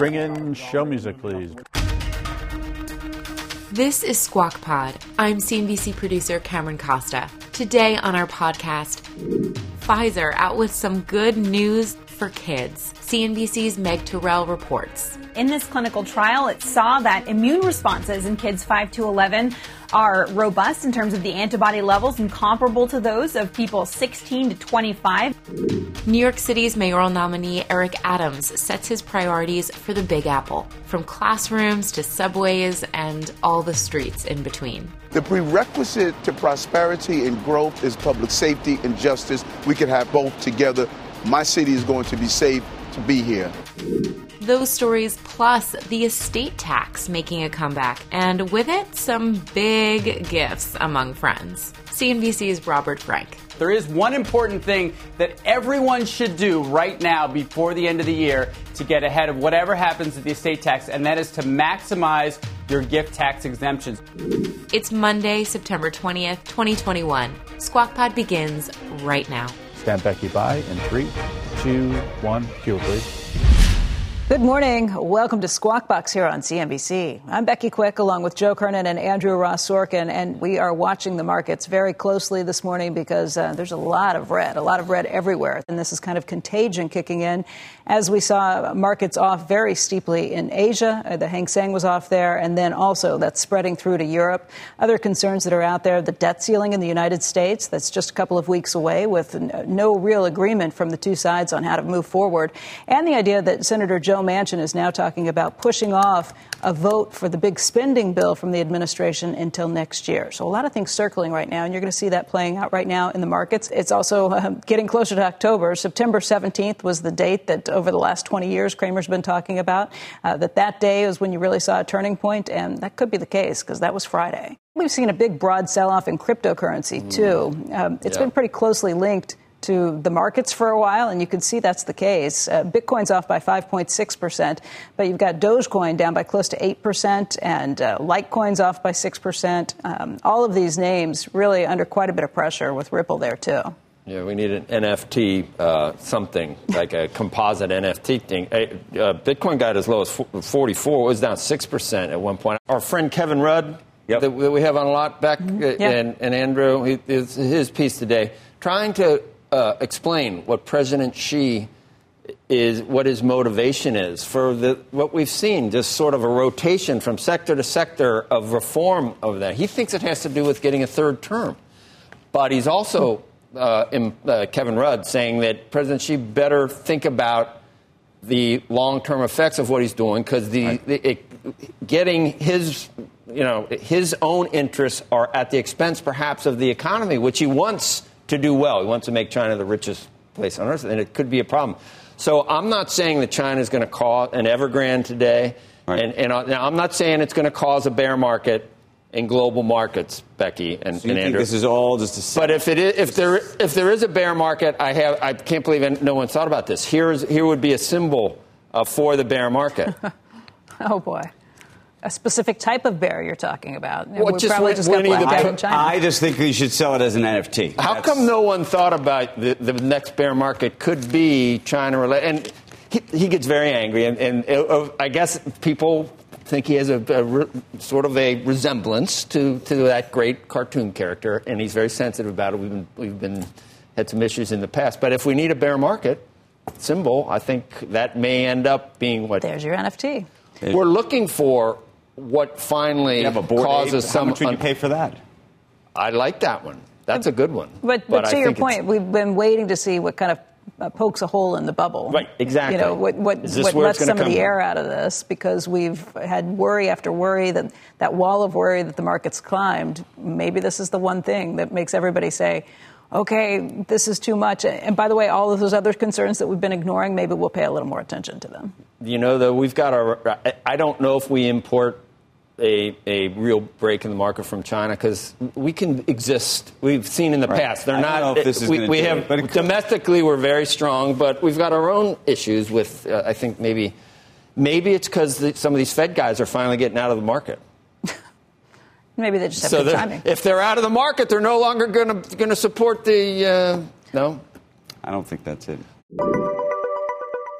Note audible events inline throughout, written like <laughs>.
Bring in show music, please. This is Squawk Pod. I'm CNBC producer Cameron Costa. Today on our podcast, Pfizer out with some good news for kids. CNBC's Meg Terrell reports. In this clinical trial, it saw that immune responses in kids 5 to 11 are robust in terms of the antibody levels and comparable to those of people 16 to 25. New York City's mayoral nominee Eric Adams sets his priorities for the Big Apple, from classrooms to subways and all the streets in between. The prerequisite to prosperity and growth is public safety and justice. We can have both together. My city is going to be safe to be here. Those stories, plus the estate tax making a comeback, and with it, some big gifts among friends. CNBC's Robert Frank. There is one important thing that everyone should do right now before the end of the year to get ahead of whatever happens with the estate tax, and that is to maximize your gift tax exemptions. It's Monday, September 20th, 2021. Squawk Pod begins right now. Stand Becky by in three, two, one. Cue, please. Good morning. Welcome to Squawk Box here on CNBC. I'm Becky Quick along with Joe Kernan and Andrew Ross Sorkin, and we are watching the markets very closely this morning because uh, there's a lot of red, a lot of red everywhere. And this is kind of contagion kicking in as we saw markets off very steeply in Asia. Uh, the Hang Seng was off there, and then also that's spreading through to Europe. Other concerns that are out there the debt ceiling in the United States, that's just a couple of weeks away with no real agreement from the two sides on how to move forward, and the idea that Senator Joe Joe Manchin is now talking about pushing off a vote for the big spending bill from the administration until next year. So a lot of things circling right now, and you're going to see that playing out right now in the markets. It's also uh, <laughs> getting closer to October. September 17th was the date that over the last 20 years Cramer's been talking about. Uh, that that day is when you really saw a turning point, and that could be the case because that was Friday. We've seen a big broad sell-off in cryptocurrency mm. too. Um, it's yeah. been pretty closely linked to the markets for a while, and you can see that's the case. Uh, Bitcoin's off by 5.6%, but you've got Dogecoin down by close to 8%, and uh, Litecoin's off by 6%. Um, all of these names really under quite a bit of pressure with Ripple there, too. Yeah, we need an NFT uh, something, like a composite NFT thing. Uh, Bitcoin got as low as 44, it was down 6% at one point. Our friend Kevin Rudd, yep. that we have on a lot back, mm-hmm. yep. and, and, Andrew, he, his piece today, trying to uh, explain what President Xi is, what his motivation is for the, what we've seen, just sort of a rotation from sector to sector of reform of that. He thinks it has to do with getting a third term. But he's also, uh, in, uh, Kevin Rudd, saying that President Xi better think about the long term effects of what he's doing because the, right. the it, getting his you know his own interests are at the expense perhaps of the economy which he wants to do well. He wants to make China the richest place on earth, and it could be a problem. So I'm not saying that China is going to cause an Evergrande today, right. and, and uh, I'm not saying it's going to cause a bear market in global markets, Becky and, so and Andrew. this is all just a. But if it is, if there if there is a bear market, I have I can't believe no one thought about this. Here's here would be a symbol uh, for the bear market. <laughs> oh boy a specific type of bear you're talking about. Well, just probably just got blacked in China. I just think you should sell it as an NFT. How That's... come no one thought about the, the next bear market could be China related? And he, he, gets very angry, and, and uh, I guess people think he has a, a re, sort of a resemblance to, to that great cartoon character, and he's very sensitive about it. We've been, we've been had some issues in the past, but if we need a bear market symbol, I think that may end up being what. There's your NFT. We're looking for what finally causes ape? some. How much would you pay for that? I like that one. That's a good one. But, but, but to your point, we've been waiting to see what kind of uh, pokes a hole in the bubble. Right, exactly. You know, what, what, what lets some of the air out of this because we've had worry after worry that that wall of worry that the market's climbed. Maybe this is the one thing that makes everybody say, okay, this is too much. And by the way, all of those other concerns that we've been ignoring, maybe we'll pay a little more attention to them. you know, though, we've got our. I don't know if we import a, a real break in the market from China because we can exist. We've seen in the right. past. They're I not. Know this is we, we have it, but domestically we're very strong, but we've got our own issues with. Uh, I think maybe maybe it's because some of these Fed guys are finally getting out of the market. Maybe they just have so good timing. If they're out of the market, they're no longer going to going to support the. Uh, no, I don't think that's it.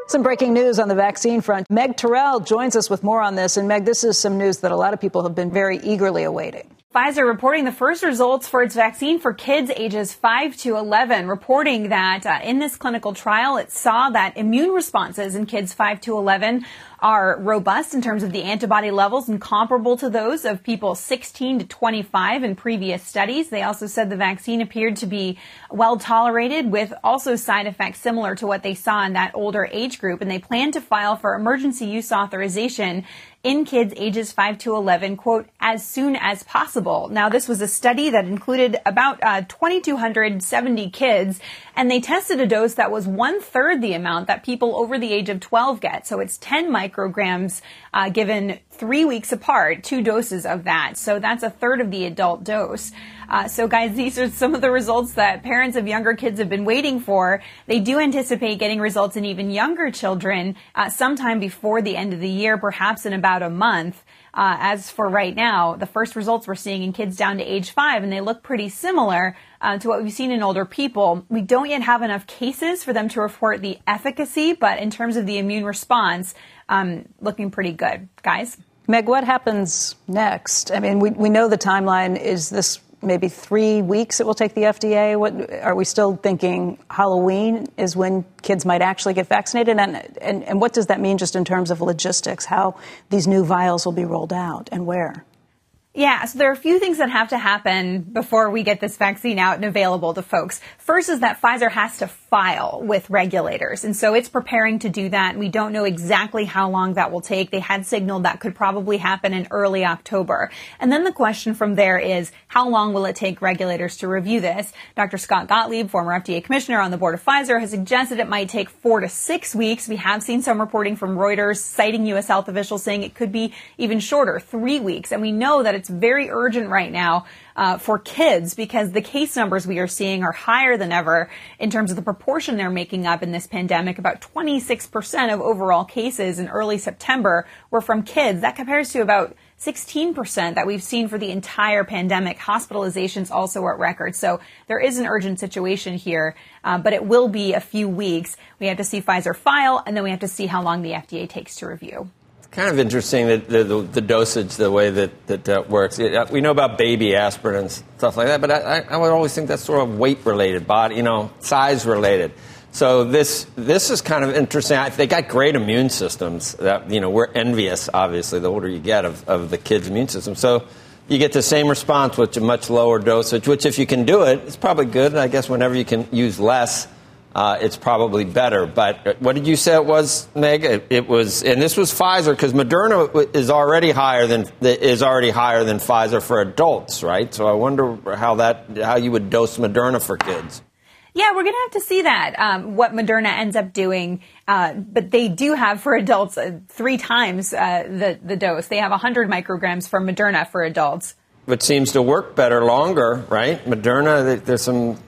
Some breaking news on the vaccine front. Meg Terrell joins us with more on this. And Meg, this is some news that a lot of people have been very eagerly awaiting. Pfizer reporting the first results for its vaccine for kids ages 5 to 11, reporting that uh, in this clinical trial, it saw that immune responses in kids 5 to 11 are robust in terms of the antibody levels and comparable to those of people 16 to 25 in previous studies. They also said the vaccine appeared to be well tolerated with also side effects similar to what they saw in that older age group. And they plan to file for emergency use authorization in kids ages 5 to 11, quote, as soon as possible. Now, this was a study that included about uh, 2,270 kids, and they tested a dose that was one third the amount that people over the age of 12 get. So it's 10 micrograms uh, given three weeks apart, two doses of that. So that's a third of the adult dose. Uh, so, guys, these are some of the results that parents of younger kids have been waiting for. They do anticipate getting results in even younger children uh, sometime before the end of the year, perhaps in about a month. Uh, as for right now, the first results we're seeing in kids down to age five, and they look pretty similar uh, to what we've seen in older people. We don't yet have enough cases for them to report the efficacy, but in terms of the immune response, um, looking pretty good. Guys? Meg, what happens next? I mean, we, we know the timeline is this maybe three weeks it will take the FDA? What are we still thinking? Halloween is when kids might actually get vaccinated, and, and and what does that mean just in terms of logistics? How these new vials will be rolled out and where? Yeah, so there are a few things that have to happen before we get this vaccine out and available to folks. First is that Pfizer has to file with regulators. And so it's preparing to do that. We don't know exactly how long that will take. They had signaled that could probably happen in early October. And then the question from there is how long will it take regulators to review this? Dr. Scott Gottlieb, former FDA commissioner on the board of Pfizer, has suggested it might take four to six weeks. We have seen some reporting from Reuters citing U.S. health officials saying it could be even shorter, three weeks. And we know that it's very urgent right now uh, for kids because the case numbers we are seeing are higher than ever in terms of the proportion they're making up in this pandemic. About 26% of overall cases in early September were from kids. That compares to about 16% that we've seen for the entire pandemic. Hospitalizations also are at record. So there is an urgent situation here, uh, but it will be a few weeks. We have to see Pfizer file, and then we have to see how long the FDA takes to review kind of interesting that the, the, the, dosage, the way that that uh, works. It, uh, we know about baby aspirin and stuff like that, but I, I, would always think that's sort of weight related, body, you know, size related. So this this is kind of interesting. They got great immune systems. That you know, we're envious, obviously, the older you get of, of the kids' immune system. So you get the same response with a much lower dosage. Which, if you can do it, it's probably good. I guess whenever you can use less uh, it's probably better. But uh, what did you say it was, Meg? It, it was, and this was Pfizer because Moderna is already higher than is already higher than Pfizer for adults, right? So I wonder how that how you would dose Moderna for kids. Yeah, we're going to have to see that, um, what Moderna ends up doing. Uh, but they do have for adults uh, three times uh, the, the dose. They have 100 micrograms for Moderna for adults. Which seems to work better longer, right? Moderna, there's some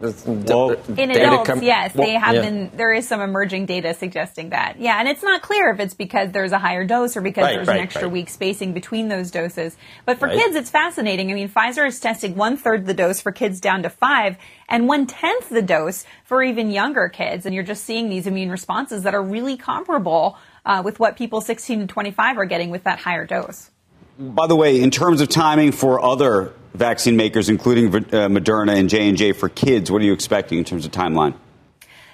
well, in adults, com- yes, well, they have yeah. been. There is some emerging data suggesting that. Yeah, and it's not clear if it's because there's a higher dose or because right, there's right, an extra right. week spacing between those doses. But for kids, it's fascinating. I mean, Pfizer is testing one third the dose for kids down to five, and one tenth the dose for even younger kids. And you're just seeing these immune responses that are really comparable uh, with what people 16 to 25 are getting with that higher dose. By the way, in terms of timing for other vaccine makers, including uh, Moderna and J and J for kids, what are you expecting in terms of timeline?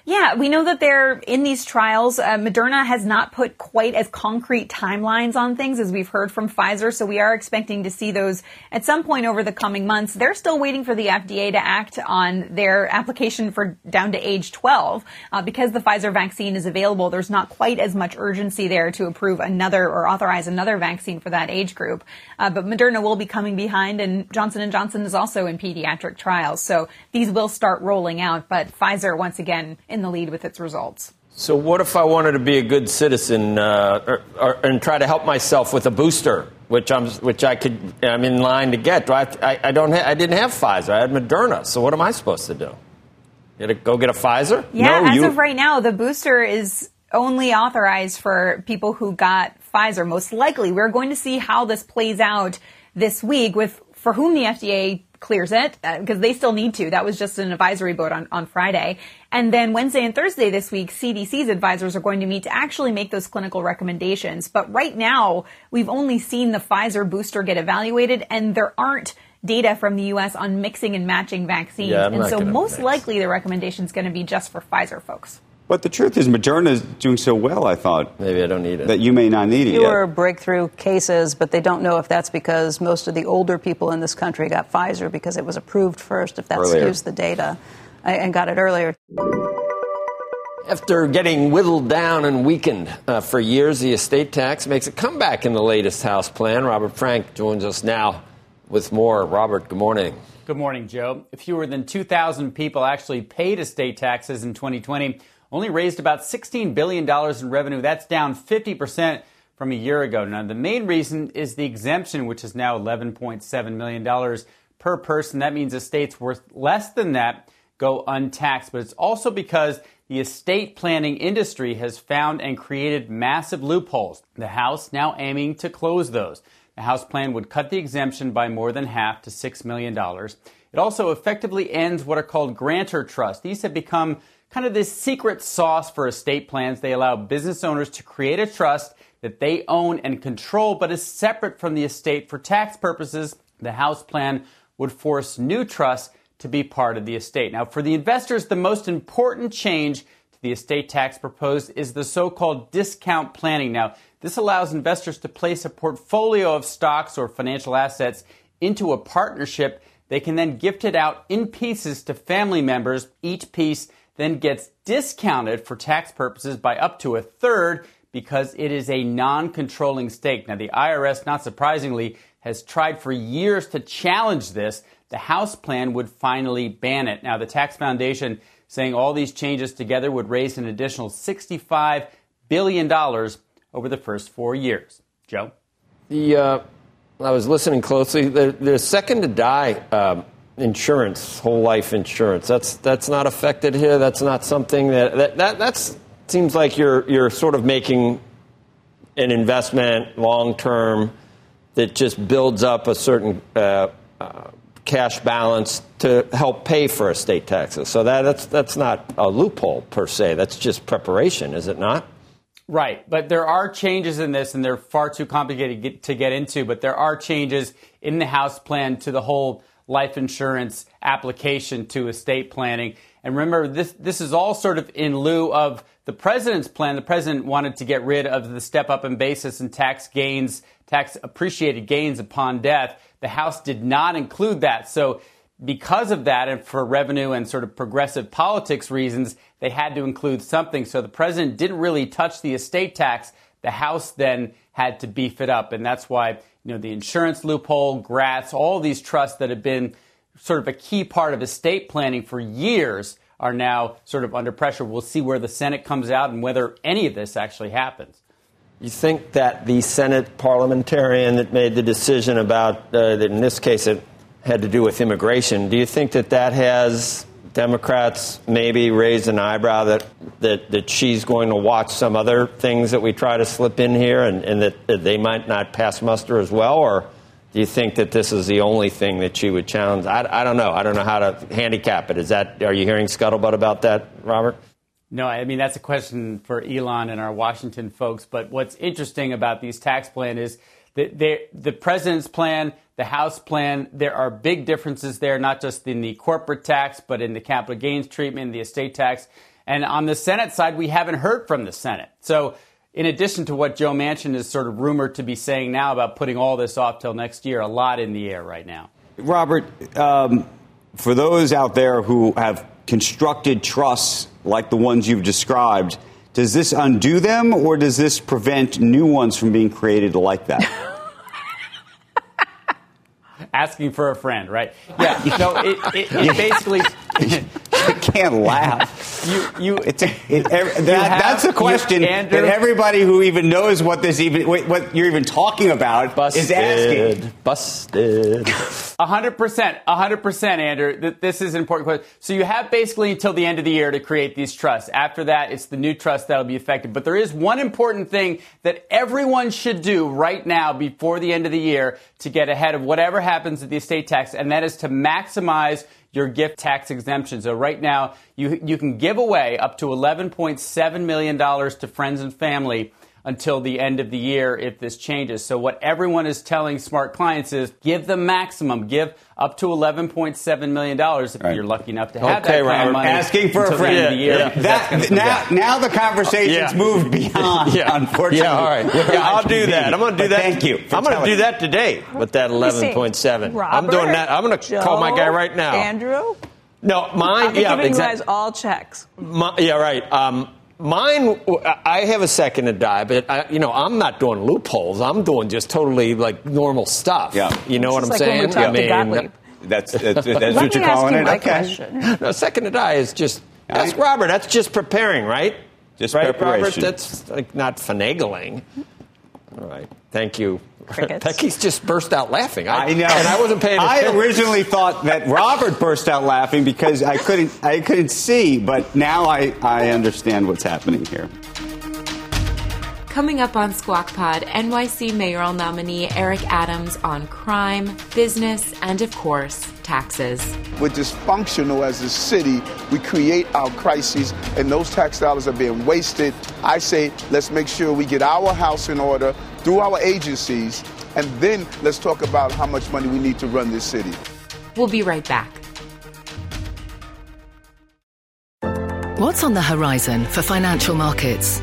Yeah, we know that they're in these trials. Uh, Moderna has not put quite as concrete timelines on things as we've heard from Pfizer, so we are expecting to see those at some point over the coming months. They're still waiting for the FDA to act on their application for down to age 12. Uh, because the Pfizer vaccine is available, there's not quite as much urgency there to approve another or authorize another vaccine for that age group. Uh, but Moderna will be coming behind, and Johnson & Johnson is also in pediatric trials. So these will start rolling out, but Pfizer, once again, in the lead with its results. So what if I wanted to be a good citizen uh, or, or, and try to help myself with a booster, which I'm which I could I'm in line to get? Do I, I, I don't ha- I didn't have Pfizer. I had Moderna. So what am I supposed to do? You to go get a Pfizer? Yeah, no, as you, of right now, the booster is only authorized for people who got Pfizer. Most likely, we're going to see how this plays out this week with for whom the FDA clears it because uh, they still need to. That was just an advisory vote on, on Friday. And then Wednesday and Thursday this week, CDC's advisors are going to meet to actually make those clinical recommendations. But right now, we've only seen the Pfizer booster get evaluated and there aren't data from the U.S. on mixing and matching vaccines. Yeah, and so most mix. likely the recommendation is going to be just for Pfizer folks. But the truth is, Moderna is doing so well. I thought maybe I don't need it. That you may not need it. Fewer yet. breakthrough cases, but they don't know if that's because most of the older people in this country got Pfizer because it was approved first. If that Earlier. skews the data, and got it earlier. After getting whittled down and weakened uh, for years, the estate tax makes a comeback in the latest House plan. Robert Frank joins us now with more. Robert, good morning. Good morning, Joe. Fewer than 2,000 people actually paid estate taxes in 2020, only raised about $16 billion in revenue. That's down 50% from a year ago. Now, the main reason is the exemption, which is now $11.7 million per person. That means estates worth less than that go untaxed. But it's also because the estate planning industry has found and created massive loopholes. The House now aiming to close those. The House plan would cut the exemption by more than half to $6 million. It also effectively ends what are called grantor trusts. These have become kind of this secret sauce for estate plans. They allow business owners to create a trust that they own and control, but is separate from the estate for tax purposes. The House plan would force new trusts to be part of the estate. Now, for the investors, the most important change to the estate tax proposed is the so called discount planning. Now, this allows investors to place a portfolio of stocks or financial assets into a partnership. They can then gift it out in pieces to family members. Each piece then gets discounted for tax purposes by up to a third because it is a non controlling stake. Now, the IRS, not surprisingly, has tried for years to challenge this the House plan would finally ban it. Now, the Tax Foundation saying all these changes together would raise an additional $65 billion over the first four years. Joe? The, uh, I was listening closely. The, second to die um, insurance, whole life insurance, that's, that's not affected here. That's not something that, that, that that's, seems like you're, you're sort of making an investment long term that just builds up a certain uh, uh, cash balance to help pay for estate taxes. So that, that's, that's not a loophole per se. That's just preparation, is it not? Right, but there are changes in this, and they're far too complicated to get, to get into. But there are changes in the House plan to the whole life insurance application to estate planning. And remember, this this is all sort of in lieu of the president's plan. The president wanted to get rid of the step up in basis and tax gains, tax appreciated gains upon death. The House did not include that. So because of that, and for revenue and sort of progressive politics reasons, they had to include something. So the president didn't really touch the estate tax. The House then had to beef it up, and that's why you know the insurance loophole, GRATs, all these trusts that have been sort of a key part of estate planning for years are now sort of under pressure. We'll see where the Senate comes out and whether any of this actually happens. You think that the Senate parliamentarian that made the decision about, uh, in this case, it had to do with immigration. Do you think that that has Democrats maybe raised an eyebrow that, that, that she's going to watch some other things that we try to slip in here and, and that, that they might not pass muster as well? Or do you think that this is the only thing that she would challenge? I, I don't know. I don't know how to handicap it. Is that, are you hearing scuttlebutt about that, Robert? No, I mean, that's a question for Eamon and our Washington folks. But what's interesting about these tax plan is that the president's plan the House plan, there are big differences there, not just in the corporate tax, but in the capital gains treatment, the estate tax. And on the Senate side, we haven't heard from the Senate. So, in addition to what Joe Manchin is sort of rumored to be saying now about putting all this off till next year, a lot in the air right now. Robert, um, for those out there who have constructed trusts like the ones you've described, does this undo them or does this prevent new ones from being created like that? <laughs> asking for a friend, right? Yeah. <laughs> No, it, it, it basically <laughs> I <laughs> can't laugh. You, you, it's a, it, <laughs> that, that's a question you, Andrew, that everybody who even knows what this even what you're even talking about busted, is asking. Busted. <laughs> hundred percent, hundred percent, Andrew. This is an important question. So you have basically until the end of the year to create these trusts. After that, it's the new trust that'll be effective. But there is one important thing that everyone should do right now before the end of the year to get ahead of whatever happens with the estate tax, and that is to maximize your gift tax exemption. So right now, you, you can give away up to $11.7 million to friends and family until the end of the year if this changes. So what everyone is telling smart clients is give the maximum, give up to $11.7 million if right. you're lucky enough to have okay, that kind of money. Asking for a friend. of Yeah, yeah. That, now, now the conversation's yeah. moved beyond, yeah. unfortunately. Yeah, all right. Yeah, I'll do that. I'm going to do that. Thank you. I'm going to do that today with that 11.7. I'm doing that. I'm going to call my guy right now. Andrew? No, mine. I'm yeah, giving exactly. you guys all checks. My, yeah, right. Um, mine, I have a second to die, but I, you know, I'm not doing loopholes. I'm doing just totally like normal stuff. Yeah, you know what I'm like saying? I mean, that's that's, that's <laughs> what you're calling it. okay. Question. No, second to die is just. That's I, Robert. That's just preparing, right? Just right, preparation. Robert. That's like not finagling. All right. Thank you. Crickets. <laughs> Becky's just burst out laughing. I, I, know, and I wasn't paying attention. I originally thought that Robert burst out laughing because I couldn't, I couldn't see, but now I, I understand what's happening here. Coming up on Squawk Pod, NYC mayoral nominee Eric Adams on crime, business, and of course, taxes. We're dysfunctional as a city. We create our crises, and those tax dollars are being wasted. I say, let's make sure we get our house in order through our agencies, and then let's talk about how much money we need to run this city. We'll be right back. What's on the horizon for financial markets?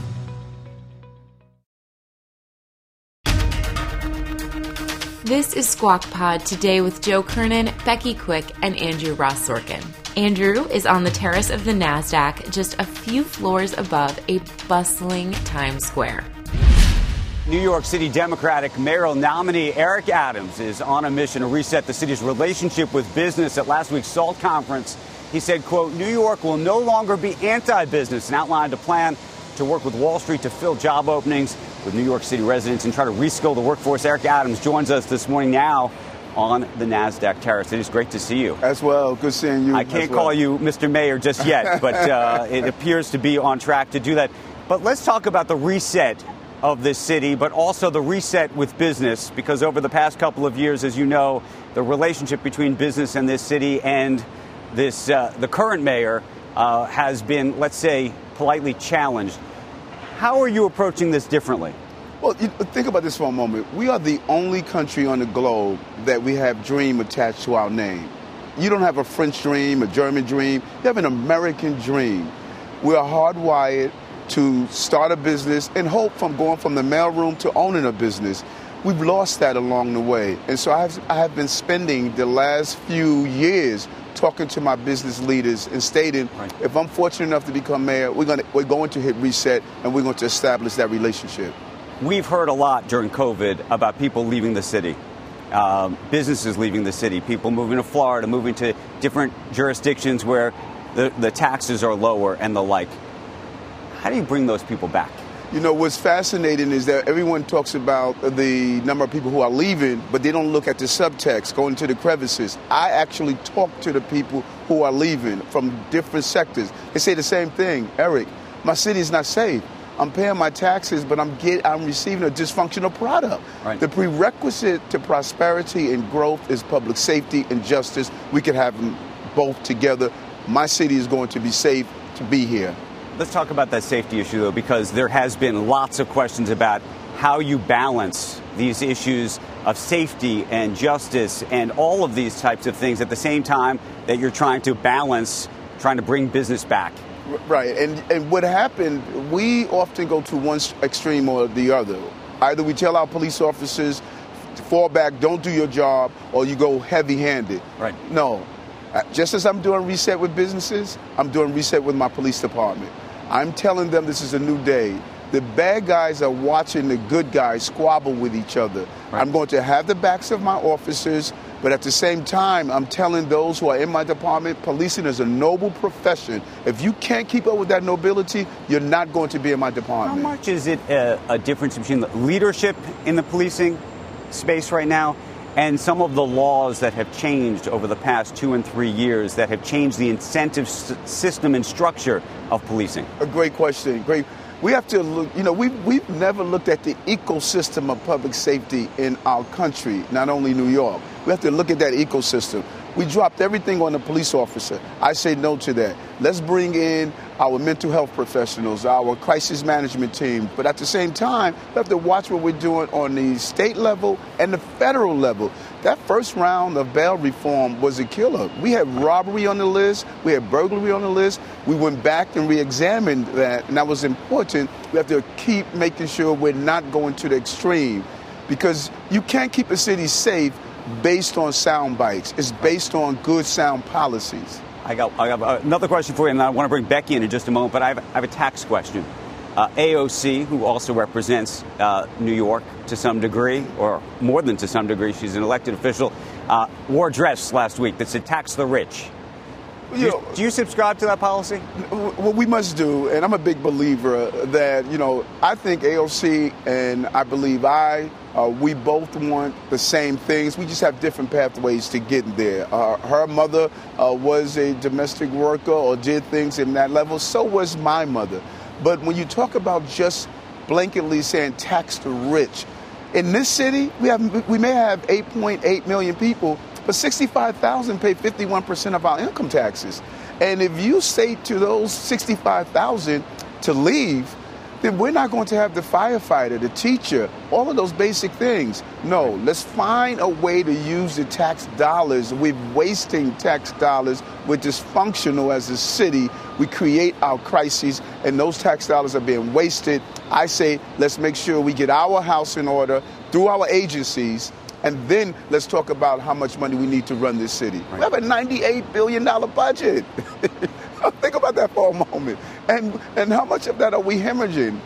This is Squawk Pod today with Joe Kernan, Becky Quick, and Andrew Ross Sorkin. Andrew is on the terrace of the NASDAQ, just a few floors above a bustling Times Square. New York City Democratic mayoral nominee Eric Adams is on a mission to reset the city's relationship with business at last week's SALT conference. He said, quote, New York will no longer be anti-business and outlined a plan to work with Wall Street to fill job openings with New York City residents and try to reskill the workforce. Eric Adams joins us this morning now on the NASDAQ terrace. It is great to see you. As well. Good seeing you. I can't well. call you Mr. Mayor just yet, <laughs> but uh, it appears to be on track to do that. But let's talk about the reset of this city, but also the reset with business, because over the past couple of years, as you know, the relationship between business and this city and this uh, the current mayor uh, has been, let's say, politely challenged. How are you approaching this differently? Well, think about this for a moment. We are the only country on the globe that we have dream attached to our name. You don't have a French dream, a German dream. You have an American dream. We are hardwired to start a business and hope from going from the mailroom to owning a business. We've lost that along the way. And so I have, I have been spending the last few years talking to my business leaders and stating, right. if I'm fortunate enough to become mayor, we're, gonna, we're going to hit reset and we're going to establish that relationship. We've heard a lot during COVID about people leaving the city. Um, businesses leaving the city, people moving to Florida, moving to different jurisdictions where the, the taxes are lower and the like. How do you bring those people back? You know, what's fascinating is that everyone talks about the number of people who are leaving, but they don't look at the subtext, going to the crevices. I actually talk to the people who are leaving from different sectors. They say the same thing. Eric, my city is not safe. I'm paying my taxes, but I'm get, I'm receiving a dysfunctional product. Right. The prerequisite to prosperity and growth is public safety and justice. We can have them both together. My city is going to be safe to be here. Let's talk about that safety issue, though, because there has been lots of questions about how you balance these issues of safety and justice and all of these types of things at the same time that you're trying to balance, trying to bring business back. Right, and and what happened? We often go to one extreme or the other. Either we tell our police officers to fall back, don't do your job, or you go heavy-handed. Right. No, Uh, just as I'm doing reset with businesses, I'm doing reset with my police department. I'm telling them this is a new day. The bad guys are watching the good guys squabble with each other. I'm going to have the backs of my officers, but at the same time, I'm telling those who are in my department, policing is a noble profession. If you can't keep up with that nobility, you're not going to be in my department. How much is it a, a difference between leadership in the policing space right now and some of the laws that have changed over the past two and three years that have changed the incentive s- system and structure of policing? A great question. Great. We have to look, you know, we've, we've never looked at the ecosystem of public safety in our country, not only New York. We have to look at that ecosystem. We dropped everything on the police officer. I say no to that. Let's bring in our mental health professionals, our crisis management team. But at the same time, we have to watch what we're doing on the state level and the federal level. That first round of bail reform was a killer. We had robbery on the list, we had burglary on the list. We went back and re examined that, and that was important. We have to keep making sure we're not going to the extreme because you can't keep a city safe based on sound bites. It's based on good sound policies. I got, I got another question for you, and I want to bring Becky in in just a moment, but I have, I have a tax question. Uh, AOC, who also represents uh, New York to some degree, or more than to some degree, she's an elected official, uh, wore a dress last week that said tax the rich. Do you, do you subscribe to that policy? What we must do, and I'm a big believer that, you know, I think AOC and I believe I, uh, we both want the same things. We just have different pathways to get there. Uh, her mother uh, was a domestic worker or did things in that level. So was my mother. But when you talk about just blanketly saying tax the rich, in this city, we have we may have 8.8 million people, but 65,000 pay 51% of our income taxes. And if you say to those 65,000 to leave, then we're not going to have the firefighter, the teacher, all of those basic things. No, let's find a way to use the tax dollars. We're wasting tax dollars. We're dysfunctional as a city. We create our crises, and those tax dollars are being wasted. I say, let's make sure we get our house in order through our agencies, and then let's talk about how much money we need to run this city. We have a $98 billion budget. <laughs> Think about that for a moment. And, and how much of that are we hemorrhaging?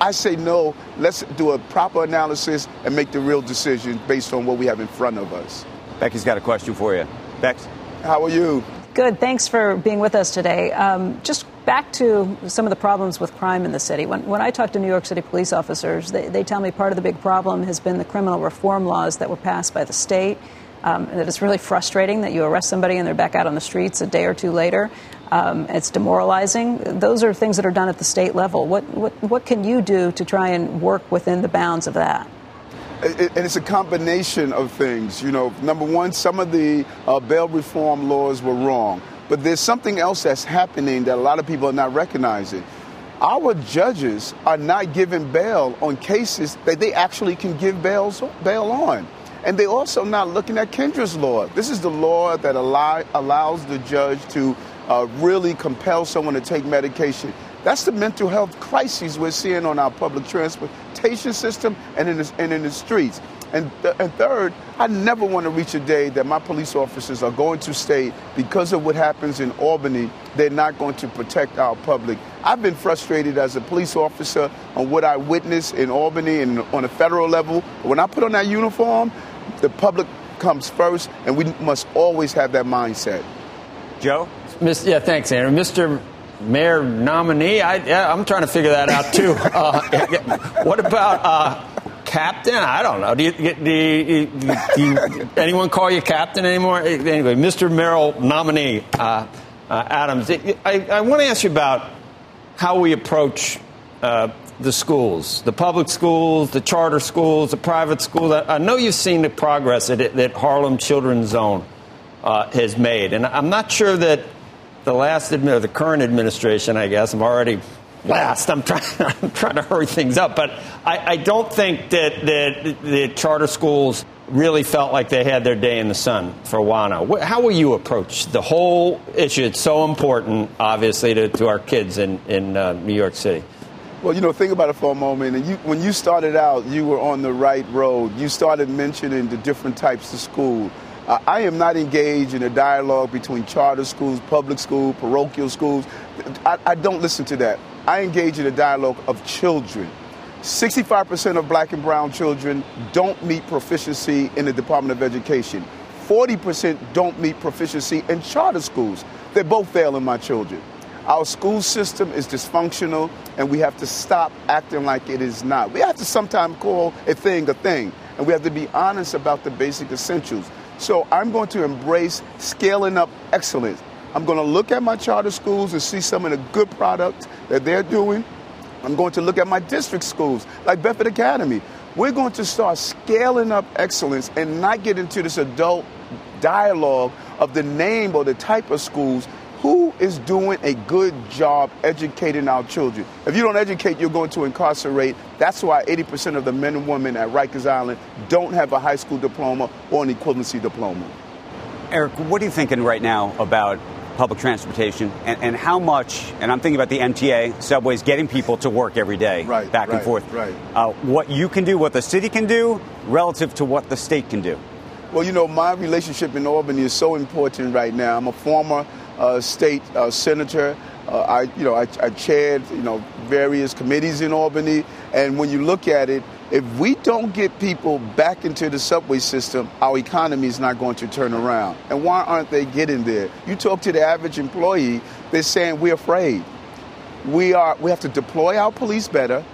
I say no, let's do a proper analysis and make the real decision based on what we have in front of us. Becky's got a question for you. Bex? How are you? Good. Thanks for being with us today. Um, just back to some of the problems with crime in the city. When, when I talk to New York City police officers, they, they tell me part of the big problem has been the criminal reform laws that were passed by the state. Um, that it's really frustrating that you arrest somebody and they're back out on the streets a day or two later. Um, it's demoralizing. Those are things that are done at the state level. What, what, what can you do to try and work within the bounds of that? and it's a combination of things. You know, number one, some of the uh, bail reform laws were wrong, but there's something else that's happening that a lot of people are not recognizing. Our judges are not giving bail on cases that they actually can give bails, bail on. And they're also not looking at Kendra's law. This is the law that allow, allows the judge to uh, really compel someone to take medication. That's the mental health crises we're seeing on our public transportation system and in the, and in the streets. And, th- and third, I never want to reach a day that my police officers are going to state because of what happens in Albany, they're not going to protect our public. I've been frustrated as a police officer on what I witnessed in Albany and on a federal level. When I put on that uniform, the public comes first, and we must always have that mindset. Joe? Miss, yeah, thanks, Andrew. Mr. Mayor nominee, I, yeah, I'm trying to figure that out too. <laughs> Uh, what about uh, captain? I don't know. Do, you, do, you, do you, anyone call you captain anymore? Anyway, Mr. Merrill nominee, uh, uh Adams, I, I want to ask you about how we approach uh, the schools, the public schools, the charter schools, the private schools. I, know you've seen the progress that, that Harlem Children's Zone uh, has made, and I'm not sure that the last the current administration, I guess, I'm already last. I'm trying, <laughs> I'm trying to hurry things up, but I, I don't think that, that the charter schools really felt like they had their day in the sun for a while now. How will you approach the whole issue? It's so important, obviously, to, to our kids in, in uh, New York City. Well, you know, think about it for a moment. And you, when you started out, you were on the right road. You started mentioning the different types of school. Uh, I am not engaged in a dialogue between charter schools, public schools, parochial schools. I, I don't listen to that. I engage in a dialogue of children. 65% of black and brown children don't meet proficiency in the Department of Education. 40% don't meet proficiency in charter schools. They're both failing my children. Our school system is dysfunctional, and we have to stop acting like it is not. We have to sometimes call a thing a thing, and we have to be honest about the basic essentials. So I'm going to embrace scaling up excellence. I'm going to look at my charter schools and see some of the good products that they're doing. I'm going to look at my district schools like Bedford Academy. We're going to start scaling up excellence and not get into this adult dialogue of the name or the type of schools. Who is doing a good job educating our children? If you don't educate, you're going to incarcerate. That's why 80% of the men and women at Rikers Island don't have a high school diploma or an equivalency diploma. Eric, what are you thinking right now about public transportation and, and, how much, and I'm thinking about the MTA, subways, getting people to work every day, right, back right, and forth. Right. Uh, what you can do, what the city can do, relative to what the state can do. Well, you know, my relationship in Albany is so important right now. I'm a former uh, state uh, senator. Uh, I, you know, I, I chaired, you know, various committees in Albany, and when you look at it, if we don't get people back into the subway system, our economy is not going to turn around. And why aren't they getting there? You talk to the average employee, they're saying we're afraid. We are. We have to deploy our police better.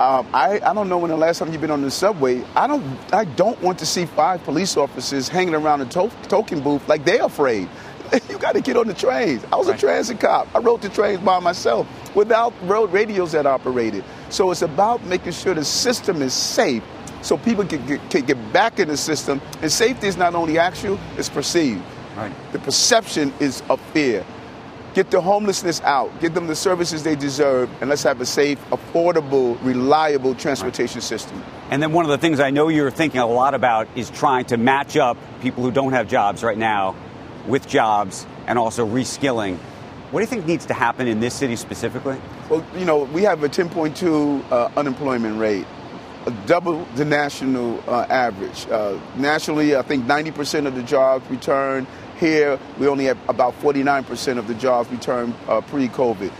Um, I, I don't know when the last time you've been on the subway. I don't. I don't want to see five police officers hanging around a to- token booth like they're afraid. <laughs> you got to get on the trains. I was right. a transit cop. I rode the trains by myself without road radios that operated. So it's about making sure the system is safe so people can get, can get back in the system. And safety is not only actual, it's perceived. Right. The perception is of fear. Get the homelessness out, get them the services they deserve, and let's have a safe, affordable, reliable transportation right. system. And then one of the things I know you're thinking a lot about is trying to match up people who don't have jobs right now with jobs and also reskilling. What do you think needs to happen in this city specifically? Well, you know, we have a 10.2 uh, unemployment rate, double the national uh, average. Uh, nationally, I think 90% of the jobs return. Here, we only have about 49% of the jobs return uh, pre COVID.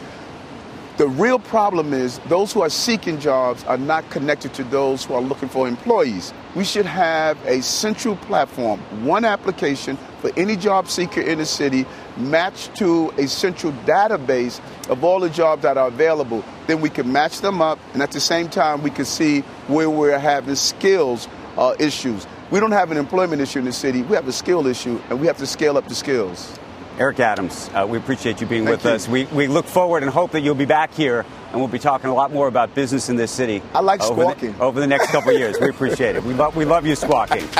The real problem is those who are seeking jobs are not connected to those who are looking for employees. We should have a central platform, one application for any job seeker in the city, matched to a central database of all the jobs that are available. Then we can match them up, and at the same time, we can see where we're having skills uh, issues. We don't have an employment issue in the city, we have a skill issue, and we have to scale up the skills. Eric Adams, uh, we appreciate you being Thank with you. us. We, we look forward and hope that you'll be back here, and we'll be talking a lot more about business in this city. I like over squawking. The, over the next couple of years. We appreciate it. We, lo- we love you squawking. <laughs>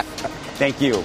Thank you.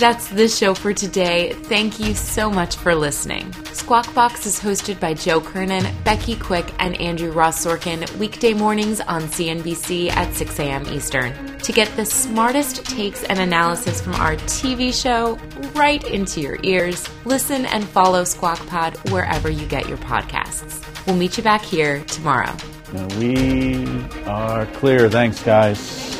That's the show for today. Thank you so much for listening. Squawk Box is hosted by Joe Kernan, Becky Quick, and Andrew Ross Sorkin weekday mornings on CNBC at 6 a.m. Eastern. To get the smartest takes and analysis from our TV show right into your ears, listen and follow Squawk Pod wherever you get your podcasts. We'll meet you back here tomorrow. We are clear. Thanks, guys.